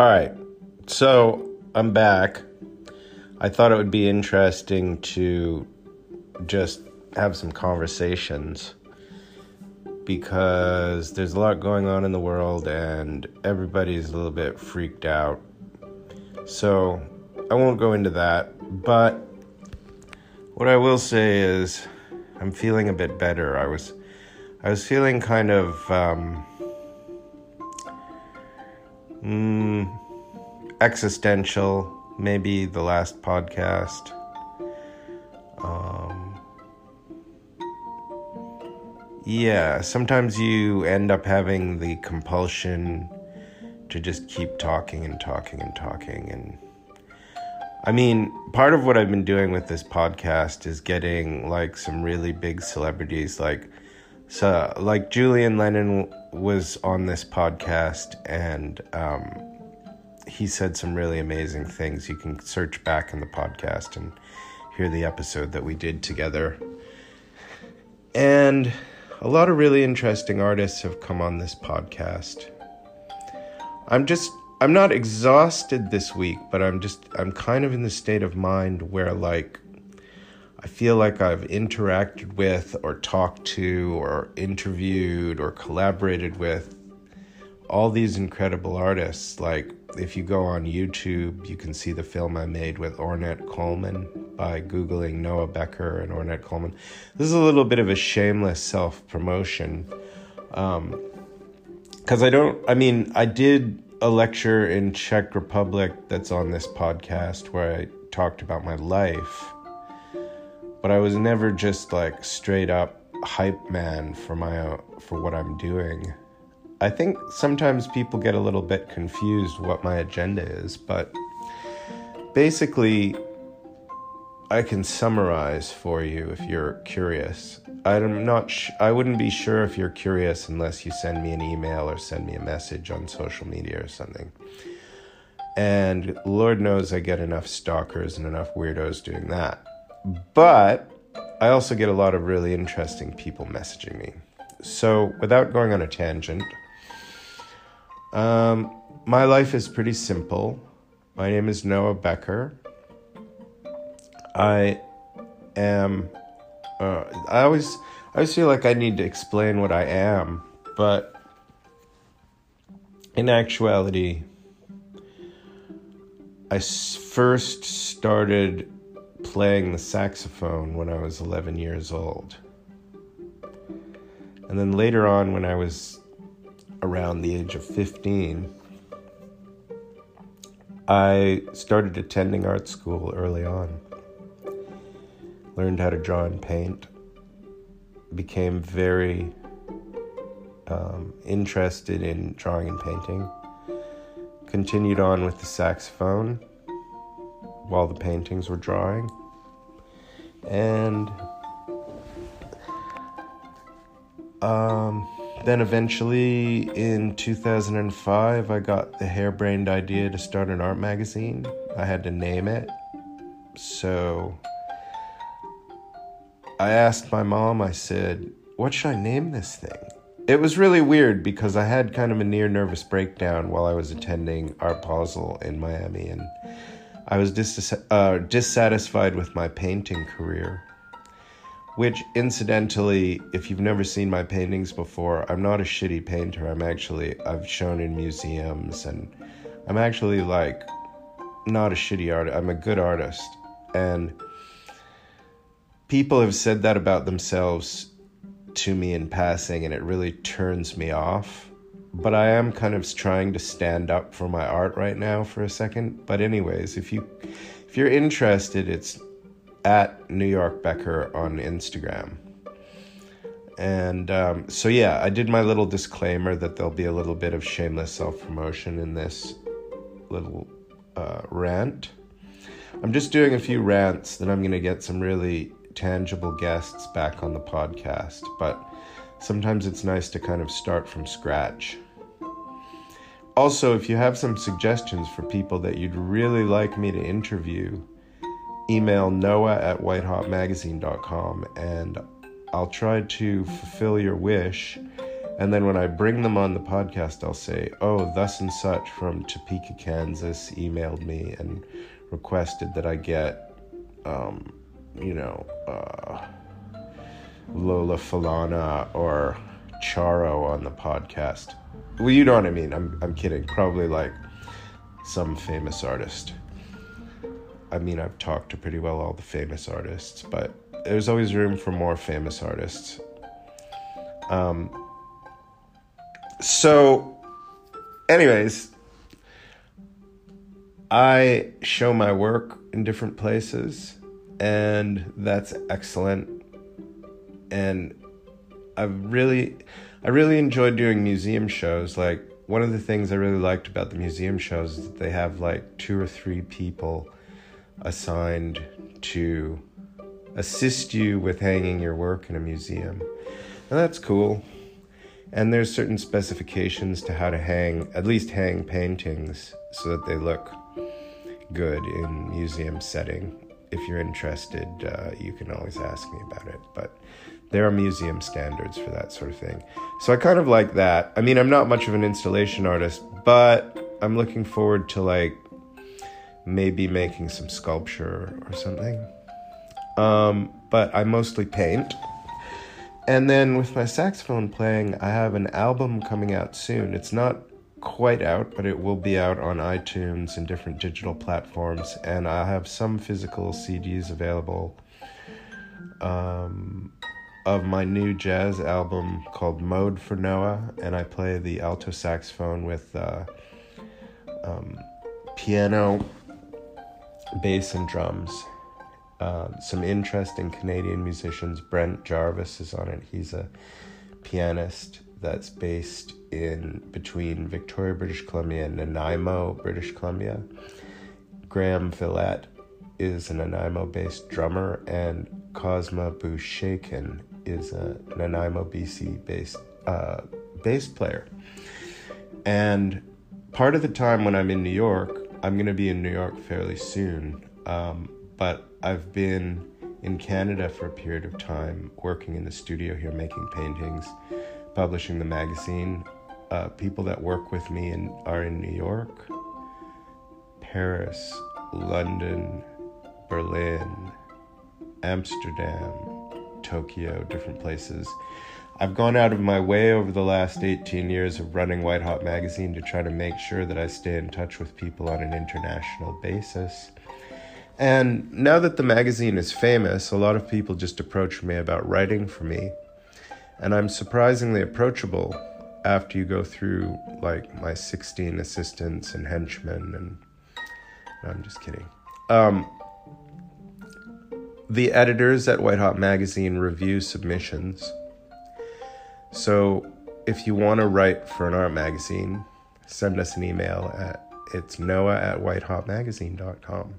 All right. So I'm back. I thought it would be interesting to just have some conversations because there's a lot going on in the world and everybody's a little bit freaked out. So I won't go into that, but what I will say is I'm feeling a bit better. I was I was feeling kind of um, mm, existential, maybe the last podcast. Um, yeah, sometimes you end up having the compulsion to just keep talking and talking and talking. And I mean, part of what I've been doing with this podcast is getting like some really big celebrities, like, so, like Julian Lennon was on this podcast and, um, he said some really amazing things. You can search back in the podcast and hear the episode that we did together. And a lot of really interesting artists have come on this podcast. I'm just I'm not exhausted this week, but I'm just I'm kind of in the state of mind where like I feel like I've interacted with or talked to or interviewed or collaborated with all these incredible artists. Like, if you go on YouTube, you can see the film I made with Ornette Coleman by Googling Noah Becker and Ornette Coleman. This is a little bit of a shameless self promotion. Because um, I don't, I mean, I did a lecture in Czech Republic that's on this podcast where I talked about my life. But I was never just like straight up hype man for my for what I'm doing. I think sometimes people get a little bit confused what my agenda is, but basically, I can summarize for you if you're curious. I'm not. Sh- I wouldn't be sure if you're curious unless you send me an email or send me a message on social media or something. And Lord knows I get enough stalkers and enough weirdos doing that. But I also get a lot of really interesting people messaging me. So, without going on a tangent, um, my life is pretty simple. My name is Noah Becker. I am. Uh, I always, I always feel like I need to explain what I am, but in actuality, I first started playing the saxophone when I was 11 years old. And then later on, when I was around the age of 15, I started attending art school early on. Learned how to draw and paint. Became very um, interested in drawing and painting. Continued on with the saxophone while the paintings were drawing. And um, then eventually in 2005, I got the harebrained idea to start an art magazine. I had to name it. So I asked my mom, I said, What should I name this thing? It was really weird because I had kind of a near nervous breakdown while I was attending Art Basel in Miami, and I was dis- uh, dissatisfied with my painting career which incidentally if you've never seen my paintings before i'm not a shitty painter. I'm actually i've shown in museums and i'm actually like not a shitty artist i'm a good artist. And people have said that about themselves to me in passing and it really turns me off but i am kind of trying to stand up for my art right now for a second but anyways if you if you're interested it's at New York Becker on Instagram. And um, so, yeah, I did my little disclaimer that there'll be a little bit of shameless self promotion in this little uh, rant. I'm just doing a few rants, then I'm going to get some really tangible guests back on the podcast. But sometimes it's nice to kind of start from scratch. Also, if you have some suggestions for people that you'd really like me to interview, email noah at whitehotmagazine.com and I'll try to fulfill your wish And then when I bring them on the podcast, I'll say, oh, thus and such from Topeka, Kansas emailed me and requested that I get, um, you know, uh, Lola Falana or Charo on the podcast. Well, you know what I mean. I'm, I'm kidding. Probably like some famous artist. I mean, I've talked to pretty well all the famous artists, but there's always room for more famous artists. Um, so, anyways, I show my work in different places, and that's excellent. And I've really, I really enjoyed doing museum shows. Like one of the things I really liked about the museum shows is that they have like two or three people assigned to assist you with hanging your work in a museum, and that's cool. And there's certain specifications to how to hang, at least hang paintings so that they look good in museum setting. If you're interested, uh, you can always ask me about it. But there are museum standards for that sort of thing. So I kind of like that. I mean, I'm not much of an installation artist, but I'm looking forward to like maybe making some sculpture or something. Um, but I mostly paint. And then with my saxophone playing, I have an album coming out soon. It's not quite out, but it will be out on iTunes and different digital platforms. And I have some physical CDs available um, of my new jazz album called Mode for Noah. And I play the alto saxophone with uh, um, piano, bass, and drums. Uh, some interesting Canadian musicians. Brent Jarvis is on it. He's a pianist that's based in between Victoria, British Columbia, and Nanaimo, British Columbia. Graham Villette is a Nanaimo-based drummer, and Cosma Bushakin is a Nanaimo, BC-based uh, bass player. And part of the time when I'm in New York, I'm going to be in New York fairly soon. Um, but I've been in Canada for a period of time, working in the studio here, making paintings, publishing the magazine. Uh, people that work with me in, are in New York, Paris, London, Berlin, Amsterdam, Tokyo, different places. I've gone out of my way over the last 18 years of running Whitehot Magazine to try to make sure that I stay in touch with people on an international basis. And now that the magazine is famous, a lot of people just approach me about writing for me. And I'm surprisingly approachable after you go through like my 16 assistants and henchmen and no, I'm just kidding. Um, the editors at Whitehot Magazine review submissions. So if you want to write for an art magazine, send us an email at it's noah at whitehotmagazine.com.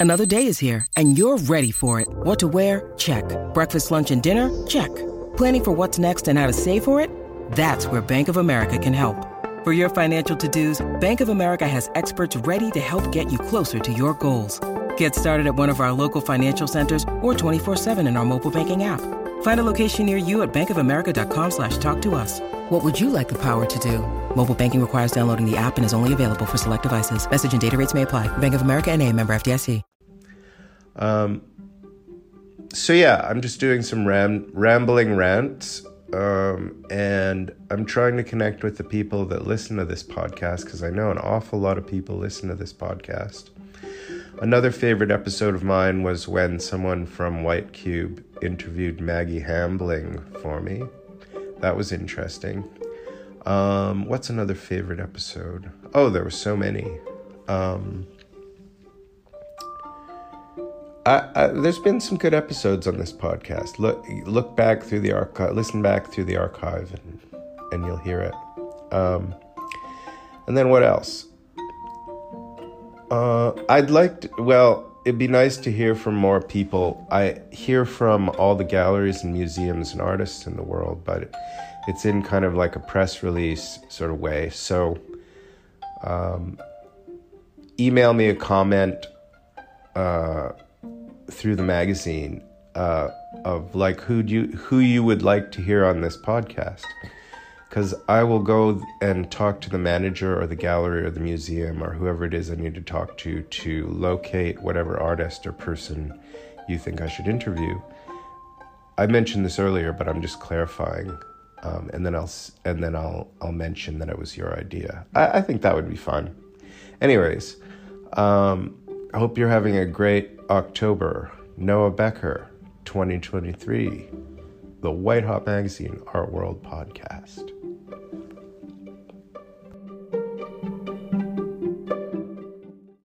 Another day is here, and you're ready for it. What to wear? Check. Breakfast, lunch, and dinner? Check. Planning for what's next and how to save for it? That's where Bank of America can help. For your financial to-dos, Bank of America has experts ready to help get you closer to your goals. Get started at one of our local financial centers or 24-7 in our mobile banking app. Find a location near you at bankofamerica.com slash talk to us. What would you like the power to do? Mobile banking requires downloading the app and is only available for select devices. Message and data rates may apply. Bank of America and a member FDIC. Um, so yeah, I'm just doing some ram- rambling rants. Um, and I'm trying to connect with the people that listen to this podcast because I know an awful lot of people listen to this podcast. Another favorite episode of mine was when someone from White Cube interviewed Maggie Hambling for me. That was interesting. Um, what's another favorite episode? Oh, there were so many. Um, I, I, there's been some good episodes on this podcast. Look, look back through the archive, listen back through the archive, and and you'll hear it. Um, and then what else? Uh, I'd like to. Well, it'd be nice to hear from more people. I hear from all the galleries and museums and artists in the world, but it's in kind of like a press release sort of way. So, um, email me a comment. Uh, through the magazine uh, of like who you who you would like to hear on this podcast because I will go and talk to the manager or the gallery or the museum or whoever it is I need to talk to to locate whatever artist or person you think I should interview. I mentioned this earlier, but I'm just clarifying, um, and then I'll and then I'll I'll mention that it was your idea. I, I think that would be fun. Anyways, um, I hope you're having a great October. Noah Becker, 2023, the Whitehot Magazine Art World Podcast.